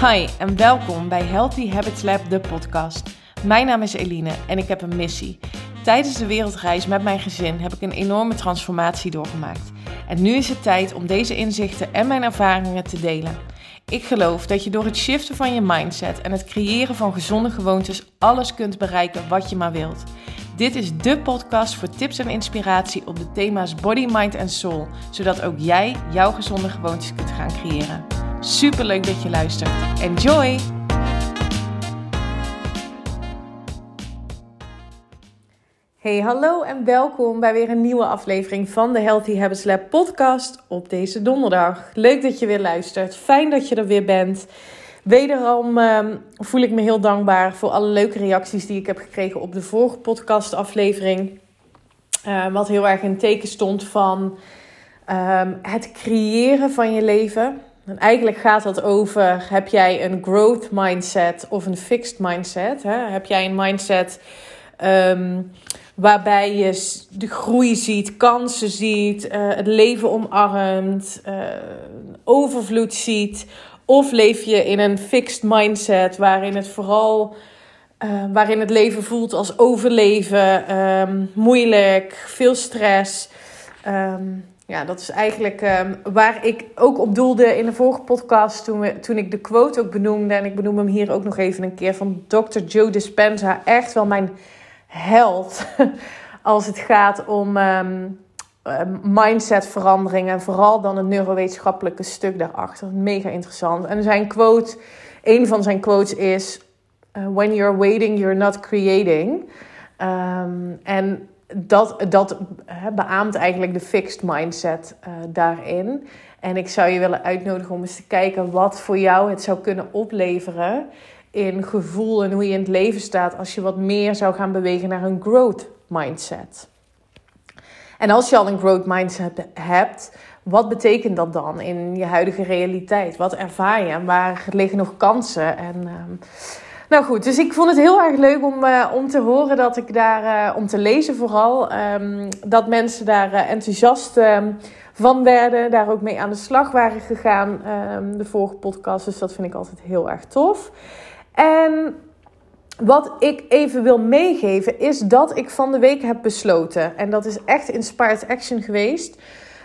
Hi en welkom bij Healthy Habits Lab, de podcast. Mijn naam is Eline en ik heb een missie. Tijdens de wereldreis met mijn gezin heb ik een enorme transformatie doorgemaakt. En nu is het tijd om deze inzichten en mijn ervaringen te delen. Ik geloof dat je door het shiften van je mindset en het creëren van gezonde gewoontes alles kunt bereiken wat je maar wilt. Dit is de podcast voor tips en inspiratie op de thema's body, mind en soul, zodat ook jij jouw gezonde gewoontes kunt gaan creëren. Super leuk dat je luistert. Enjoy! Hey, hallo en welkom bij weer een nieuwe aflevering van de Healthy Habits Lab podcast op deze donderdag. Leuk dat je weer luistert. Fijn dat je er weer bent. Wederom ehm, voel ik me heel dankbaar voor alle leuke reacties die ik heb gekregen op de vorige podcastaflevering. Uh, wat heel erg in teken stond van ehm, het creëren van je leven. En eigenlijk gaat dat over: heb jij een growth mindset of een fixed mindset? Hè? Heb jij een mindset ehm, waarbij je de groei ziet, kansen ziet, uh, het leven omarmt, uh, overvloed ziet? Of leef je in een fixed mindset waarin het vooral uh, waarin het leven voelt als overleven, um, moeilijk, veel stress. Um, ja, dat is eigenlijk um, waar ik ook op doelde in de vorige podcast toen, we, toen ik de quote ook benoemde. En ik benoem hem hier ook nog even een keer van Dr. Joe Dispenza. Echt wel mijn held als het gaat om um, mindsetverandering. En vooral dan het neurowetenschappelijke stuk daarachter. Mega interessant. En zijn quote, een van zijn quotes is... Uh, When you're waiting, you're not creating. Um, en dat, dat beaamt eigenlijk de fixed mindset uh, daarin. En ik zou je willen uitnodigen om eens te kijken wat voor jou het zou kunnen opleveren in gevoel en hoe je in het leven staat als je wat meer zou gaan bewegen naar een growth mindset. En als je al een growth mindset hebt, wat betekent dat dan in je huidige realiteit? Wat ervaar je en waar liggen nog kansen? En uh, nou goed, dus ik vond het heel erg leuk om, uh, om te horen dat ik daar, uh, om te lezen vooral, um, dat mensen daar uh, enthousiast um, van werden, daar ook mee aan de slag waren gegaan, um, de vorige podcast. Dus dat vind ik altijd heel erg tof. En wat ik even wil meegeven is dat ik van de week heb besloten, en dat is echt inspired action geweest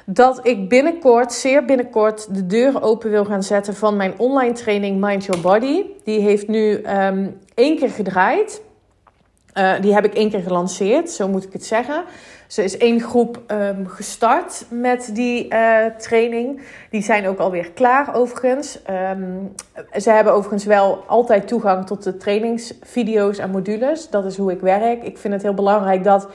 dat ik binnenkort, zeer binnenkort, de deuren open wil gaan zetten van mijn online training Mind Your Body. Die heeft nu um, één keer gedraaid. Uh, die heb ik één keer gelanceerd, zo moet ik het zeggen. Ze is één groep um, gestart met die uh, training. Die zijn ook alweer klaar overigens. Um, ze hebben overigens wel altijd toegang tot de trainingsvideo's en modules. Dat is hoe ik werk. Ik vind het heel belangrijk dat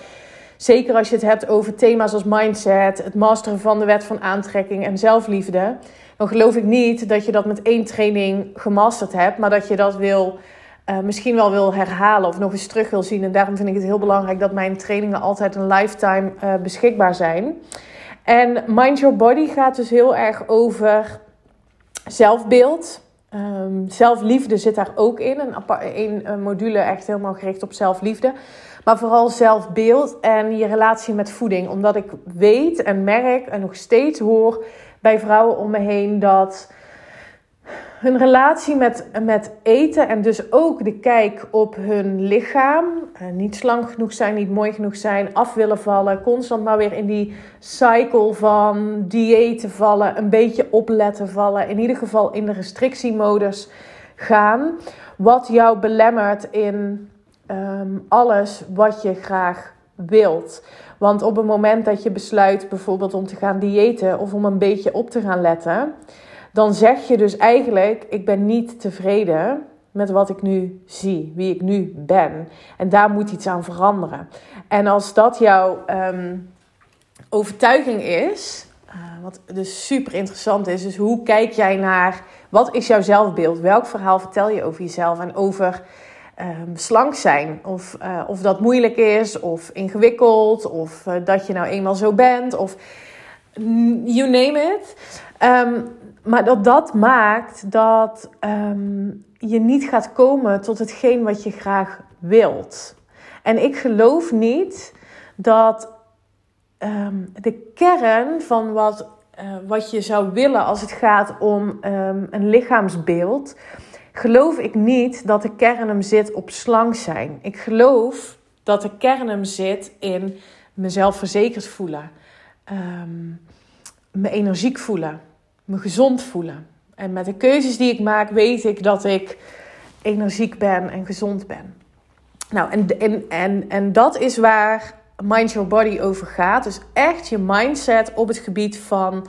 Zeker als je het hebt over thema's als mindset, het masteren van de wet van aantrekking en zelfliefde. Dan geloof ik niet dat je dat met één training gemasterd hebt, maar dat je dat wil, uh, misschien wel wil herhalen of nog eens terug wil zien. En daarom vind ik het heel belangrijk dat mijn trainingen altijd een lifetime uh, beschikbaar zijn. En Mind Your Body gaat dus heel erg over zelfbeeld. Um, zelfliefde zit daar ook in. Een, een module echt helemaal gericht op zelfliefde. Maar vooral zelfbeeld en je relatie met voeding. Omdat ik weet en merk en nog steeds hoor bij vrouwen om me heen dat hun relatie met, met eten en dus ook de kijk op hun lichaam. Eh, niet slank genoeg zijn, niet mooi genoeg zijn, af willen vallen. Constant maar weer in die cycle van diëten vallen, een beetje opletten vallen. In ieder geval in de restrictiemodus gaan. Wat jou belemmert in um, alles wat je graag wilt. Want op het moment dat je besluit bijvoorbeeld om te gaan diëten of om een beetje op te gaan letten, dan zeg je dus eigenlijk: ik ben niet tevreden met wat ik nu zie, wie ik nu ben. En daar moet iets aan veranderen. En als dat jouw um, overtuiging is, uh, wat dus super interessant is, dus hoe kijk jij naar wat is jouw zelfbeeld? Welk verhaal vertel je over jezelf en over um, slank zijn. Of, uh, of dat moeilijk is, of ingewikkeld, of uh, dat je nou eenmaal zo bent, of you name it. Um, maar dat dat maakt dat um, je niet gaat komen tot hetgeen wat je graag wilt. En ik geloof niet dat de kern van wat, uh, wat je zou willen als het gaat om een lichaamsbeeld geloof ik niet dat de kern hem zit op slank zijn. Ik geloof dat de kern hem zit in mezelf verzekerd voelen, um, me energiek voelen, me gezond voelen. En met de keuzes die ik maak, weet ik dat ik energiek ben en gezond ben. Nou, en, en, en, en dat is waar Mind Your Body over gaat. Dus echt je mindset op het gebied van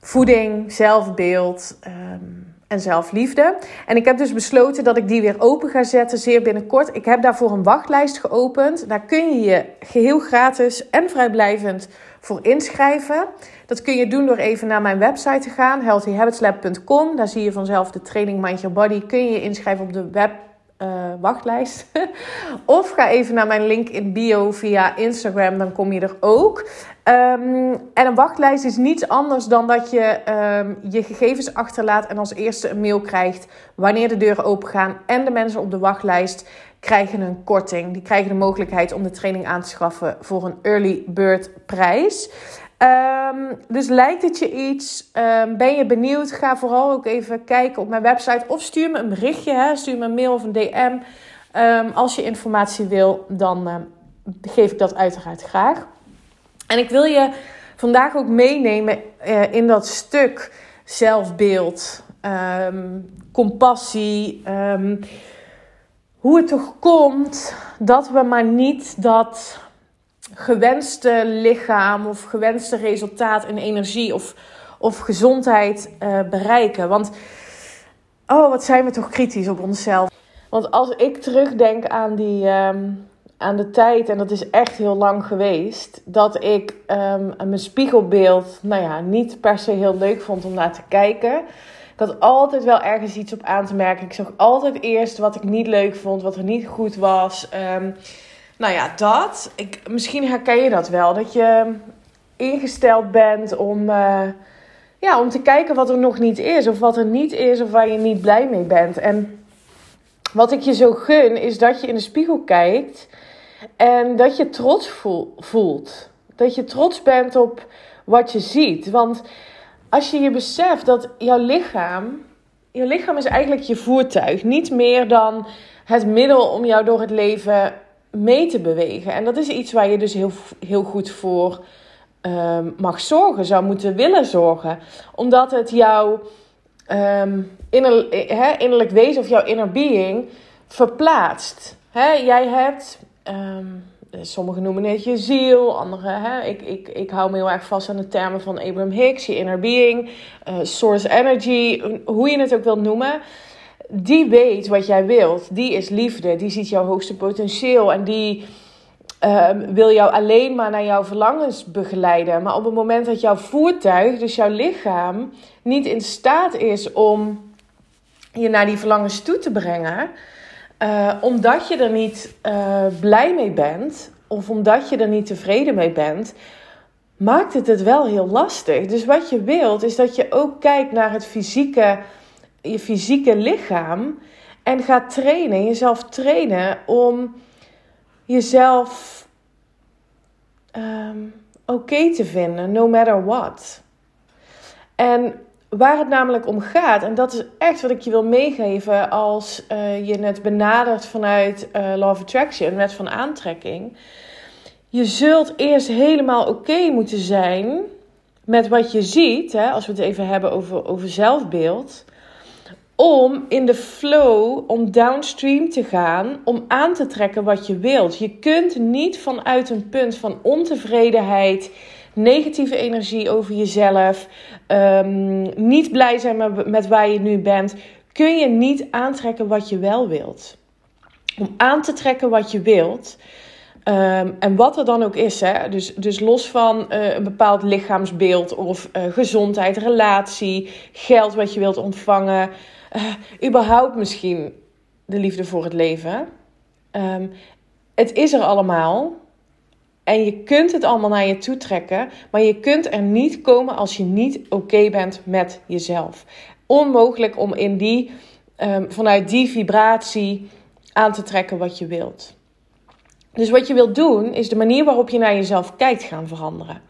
voeding, zelfbeeld um, en zelfliefde. En ik heb dus besloten dat ik die weer open ga zetten zeer binnenkort. Ik heb daarvoor een wachtlijst geopend. Daar kun je je geheel gratis en vrijblijvend voor inschrijven. Dat kun je doen door even naar mijn website te gaan, healthyhabitslab.com. Daar zie je vanzelf de training Mind Your Body. Kun je je inschrijven op de web uh, wachtlijst. of ga even naar mijn link in bio via Instagram, dan kom je er ook. Um, en een wachtlijst is niets anders dan dat je um, je gegevens achterlaat en als eerste een mail krijgt wanneer de deuren open gaan. En de mensen op de wachtlijst krijgen een korting. Die krijgen de mogelijkheid om de training aan te schaffen voor een early bird prijs. Um, dus lijkt het je iets? Um, ben je benieuwd? Ga vooral ook even kijken op mijn website of stuur me een berichtje. Hè? Stuur me een mail of een DM. Um, als je informatie wil, dan geef ik dat uiteraard graag. En ik wil je vandaag ook meenemen uh, in dat stuk zelfbeeld, compassie. hoe het toch komt dat we maar niet dat gewenste lichaam of gewenste resultaat en energie of, of gezondheid uh, bereiken. Want, oh, wat zijn we toch kritisch op onszelf. Want als ik terugdenk aan, die, um, aan de tijd, en dat is echt heel lang geweest, dat ik um, mijn spiegelbeeld, nou ja, niet per se heel leuk vond om naar te kijken. Ik had altijd wel ergens iets op aan te merken. Ik zag altijd eerst wat ik niet leuk vond, wat er niet goed was. Um, nou ja, dat. Ik, misschien herken je dat wel. Dat je ingesteld bent om, uh, ja, om te kijken wat er nog niet is. Of wat er niet is of waar je niet blij mee bent. En wat ik je zo gun is dat je in de spiegel kijkt. En dat je trots voelt. Dat je trots bent op wat je ziet. Want als je je beseft dat jouw lichaam. Je lichaam is eigenlijk je voertuig. Niet meer dan het middel om jou door het leven mee te bewegen. En dat is iets waar je dus heel, heel goed voor um, mag zorgen, zou moeten willen zorgen. Omdat het jouw um, inner, innerlijk wezen of jouw inner being verplaatst. Jij hebt, um, sommigen noemen het je ziel, anderen, ik, ik, ik hou me heel erg vast aan de termen van Abraham Hicks, je inner being, uh, source energy, hoe je het ook wilt noemen die weet wat jij wilt. Die is liefde. Die ziet jouw hoogste potentieel. En die um, wil jou alleen maar naar jouw verlangens begeleiden. Maar op het moment dat jouw voertuig, dus jouw lichaam, niet in staat is om je naar die verlangens toe te brengen. Uh, omdat je er niet uh, blij mee bent. Of omdat je er niet tevreden mee bent. Maakt het het wel heel lastig. Dus wat je wilt, is dat je ook kijkt naar het fysieke je fysieke lichaam en gaat trainen, jezelf trainen om jezelf um, oké te vinden, no matter what. En waar het namelijk om gaat, en dat is echt wat ik je wil meegeven als uh, je het benadert vanuit uh, Law of Attraction, wet van aantrekking. Je zult eerst helemaal oké moeten zijn met wat je ziet, hè, als we het even hebben over, over zelfbeeld om in de flow, om downstream te gaan, om aan te trekken wat je wilt. Je kunt niet vanuit een punt van ontevredenheid, negatieve energie over jezelf, um, niet blij zijn met, waar je nu bent, kun je niet aantrekken wat je wel wilt. Om aan te trekken wat je wilt. Um, en wat er dan ook is, hè? Dus, dus los van uh, een bepaald lichaamsbeeld of uh, gezondheid, relatie, geld wat je wilt ontvangen, uh, überhaupt misschien de liefde voor het leven. Um, het is er allemaal. En je kunt het allemaal naar je toe trekken. Maar je kunt er niet komen als je niet oké bent met jezelf. Onmogelijk om in die, um, vanuit die vibratie aan te trekken wat je wilt. Dus wat je wilt doen, is de manier waarop je naar jezelf kijkt gaan veranderen.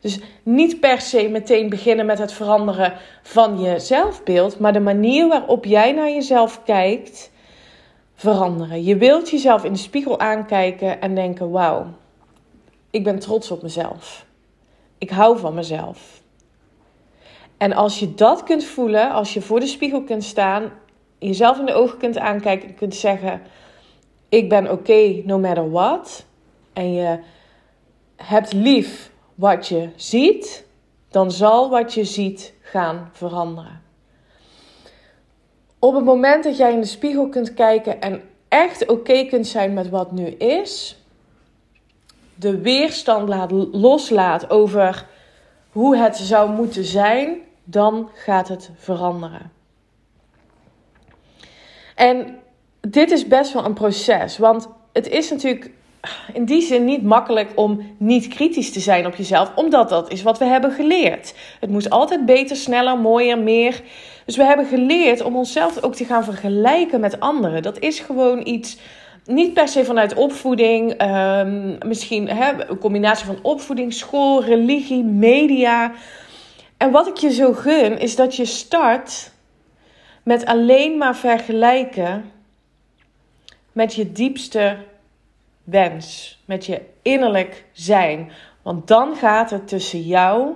Dus niet per se meteen beginnen met het veranderen van je zelfbeeld, maar de manier waarop jij naar jezelf kijkt veranderen. Je wilt jezelf in de spiegel aankijken en denken: wauw, ik ben trots op mezelf. Ik hou van mezelf. En als je dat kunt voelen, als je voor de spiegel kunt staan, jezelf in de ogen kunt aankijken en kunt zeggen: Ik ben oké, no matter what. En je hebt lief wat je ziet, dan zal wat je ziet gaan veranderen. Op het moment dat jij in de spiegel kunt kijken en echt oké kunt zijn met wat nu is, de weerstand laat, loslaat over hoe het zou moeten zijn, dan gaat het veranderen. En dit is best wel een proces, want het is natuurlijk in die zin niet makkelijk om niet kritisch te zijn op jezelf, omdat dat is wat we hebben geleerd. Het moet altijd beter, sneller, mooier, meer. Dus we hebben geleerd om onszelf ook te gaan vergelijken met anderen. Dat is gewoon iets, niet per se vanuit opvoeding, ehm, misschien hè, een combinatie van opvoeding, school, religie, media. En wat ik je zo gun, is dat je start met alleen maar vergelijken met je diepste wens, met je innerlijk zijn. Want dan gaat het tussen jou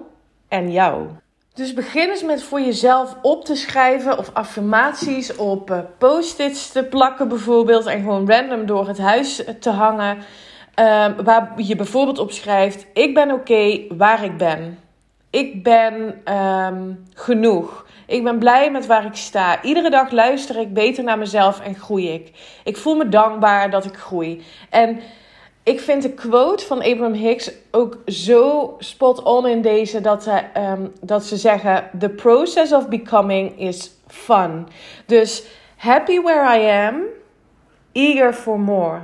en jou. Dus begin eens met voor jezelf op te schrijven of affirmaties op uh, post-its te plakken bijvoorbeeld. En gewoon random door het huis te hangen. Uh, waar je bijvoorbeeld op schrijft: Ik ben oké waar ik ben. Ik ben um, genoeg. Ik ben blij met waar ik sta. Iedere dag luister ik beter naar mezelf en groei ik. Ik voel me dankbaar dat ik groei. En ik vind de quote van Abraham Hicks ook zo spot on in deze dat, ze, ehm, dat ze zeggen: The process of becoming is fun. Dus happy where I am, eager for more.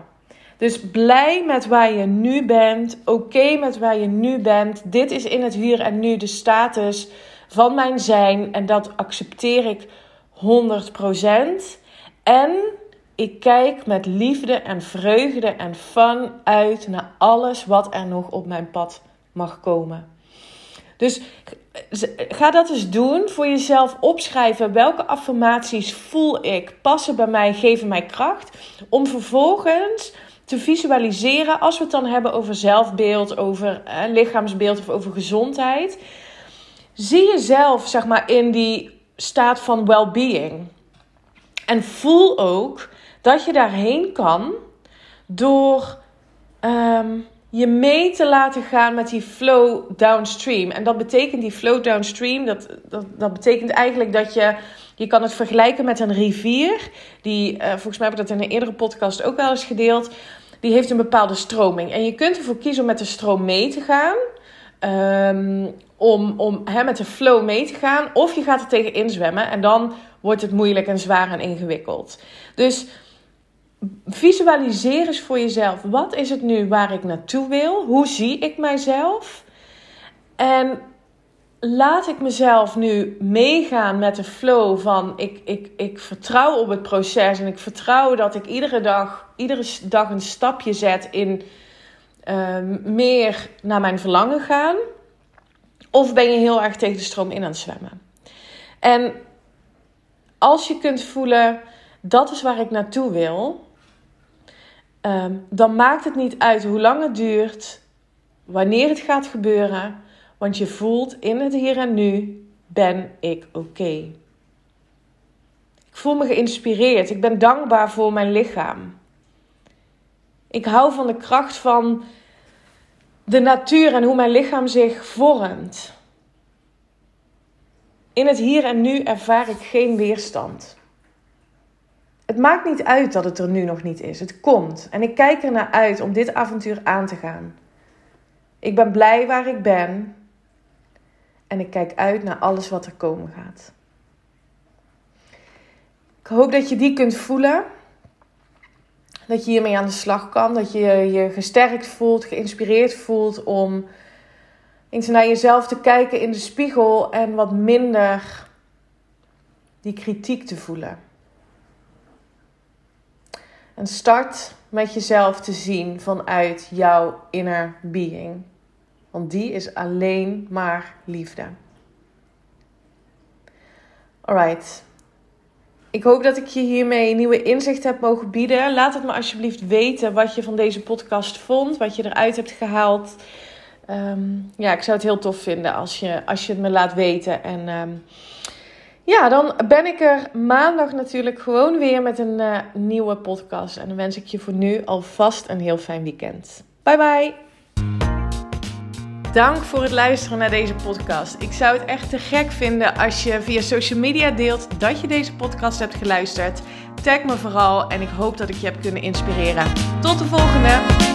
Dus blij met waar je nu bent, oké met waar je nu bent. Dit is in het hier en nu de status van mijn zijn en dat accepteer ik 100%. En ik kijk met liefde en vreugde en fun uit naar alles wat er nog op mijn pad mag komen. Dus ga dat eens doen. Voor jezelf opschrijven welke affirmaties voel ik, passen bij mij, geven mij kracht. Om vervolgens te visualiseren, als we het dan hebben over zelfbeeld, over eh, lichaamsbeeld of over gezondheid. Zie jezelf, zeg maar, in die staat van well-being. En voel ook dat je daarheen kan door ehm, je mee te laten gaan met die flow downstream. En dat betekent die flow downstream, dat, dat, dat betekent eigenlijk dat je, je kan het vergelijken met een rivier. Die, uh, volgens mij heb ik dat in een eerdere podcast ook wel eens gedeeld. Die heeft een bepaalde stroming. En je kunt ervoor kiezen om met de stroom mee te gaan. Um, om om hè, met de flow mee te gaan. Of je gaat er tegen inzwemmen. En dan wordt het moeilijk en zwaar en ingewikkeld. Dus visualiseer eens voor jezelf. Wat is het nu waar ik naartoe wil? Hoe zie ik mijzelf? En laat ik mezelf nu meegaan met de flow van ik, ik, ik vertrouw op het proces en ik vertrouw dat ik iedere dag, iedere dag een stapje zet in uh, meer naar mijn verlangen gaan? Of ben je heel erg tegen de stroom in aan het zwemmen? En als je kunt voelen, dat is waar ik naartoe wil, um, dan maakt het niet uit hoe lang het duurt, wanneer het gaat gebeuren, want je voelt in het hier en nu ben ik oké. Ik voel me geïnspireerd. Ik ben dankbaar voor mijn lichaam. Ik hou van de kracht van de natuur en hoe mijn lichaam zich vormt. In het hier en nu ervaar ik geen weerstand. Het maakt niet uit dat het er nu nog niet is. Het komt. En ik kijk er naar uit om dit avontuur aan te gaan. Ik ben blij waar ik ben. En ik kijk uit naar alles wat er komen gaat. Ik hoop dat je die kunt voelen. Dat je hiermee aan de slag kan. Dat je je gesterkt voelt, geïnspireerd voelt om eens naar jezelf te kijken in de spiegel en wat minder die kritiek te voelen. En start met jezelf te zien vanuit jouw inner being. Want die is alleen maar liefde. Alright. Ik hoop dat ik je hiermee nieuwe inzicht heb mogen bieden. Laat het me alsjeblieft weten wat je van deze podcast vond, wat je eruit hebt gehaald. Ehm, ja, ik zou het heel tof vinden als je, als je het me laat weten. En ehm, ja, dan ben ik er maandag natuurlijk gewoon weer met een uh, nieuwe podcast. En dan wens ik je voor nu alvast een heel fijn weekend. Bye bye! Dank voor het luisteren naar deze podcast. Ik zou het echt te gek vinden als je via social media deelt dat je deze podcast hebt geluisterd. Tag me vooral en ik hoop dat ik je heb kunnen inspireren. Tot de volgende!